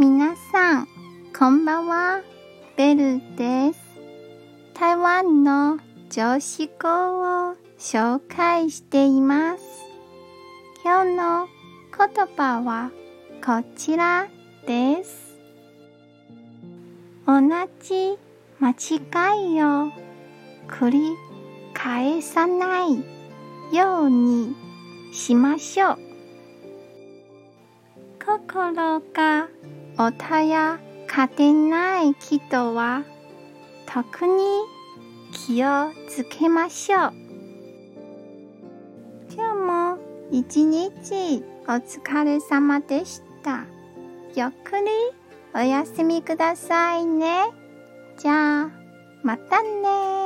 皆さん、こんばんは。ベルです。台湾の常識語を紹介しています。今日の言葉はこちらです。同じ間違いを繰り返さないようにしましょう。心が穏やかでない人は特に気をつけましょう。今日も一日お疲れ様でした。ゆっくりお休みくださいね。じゃあ、またね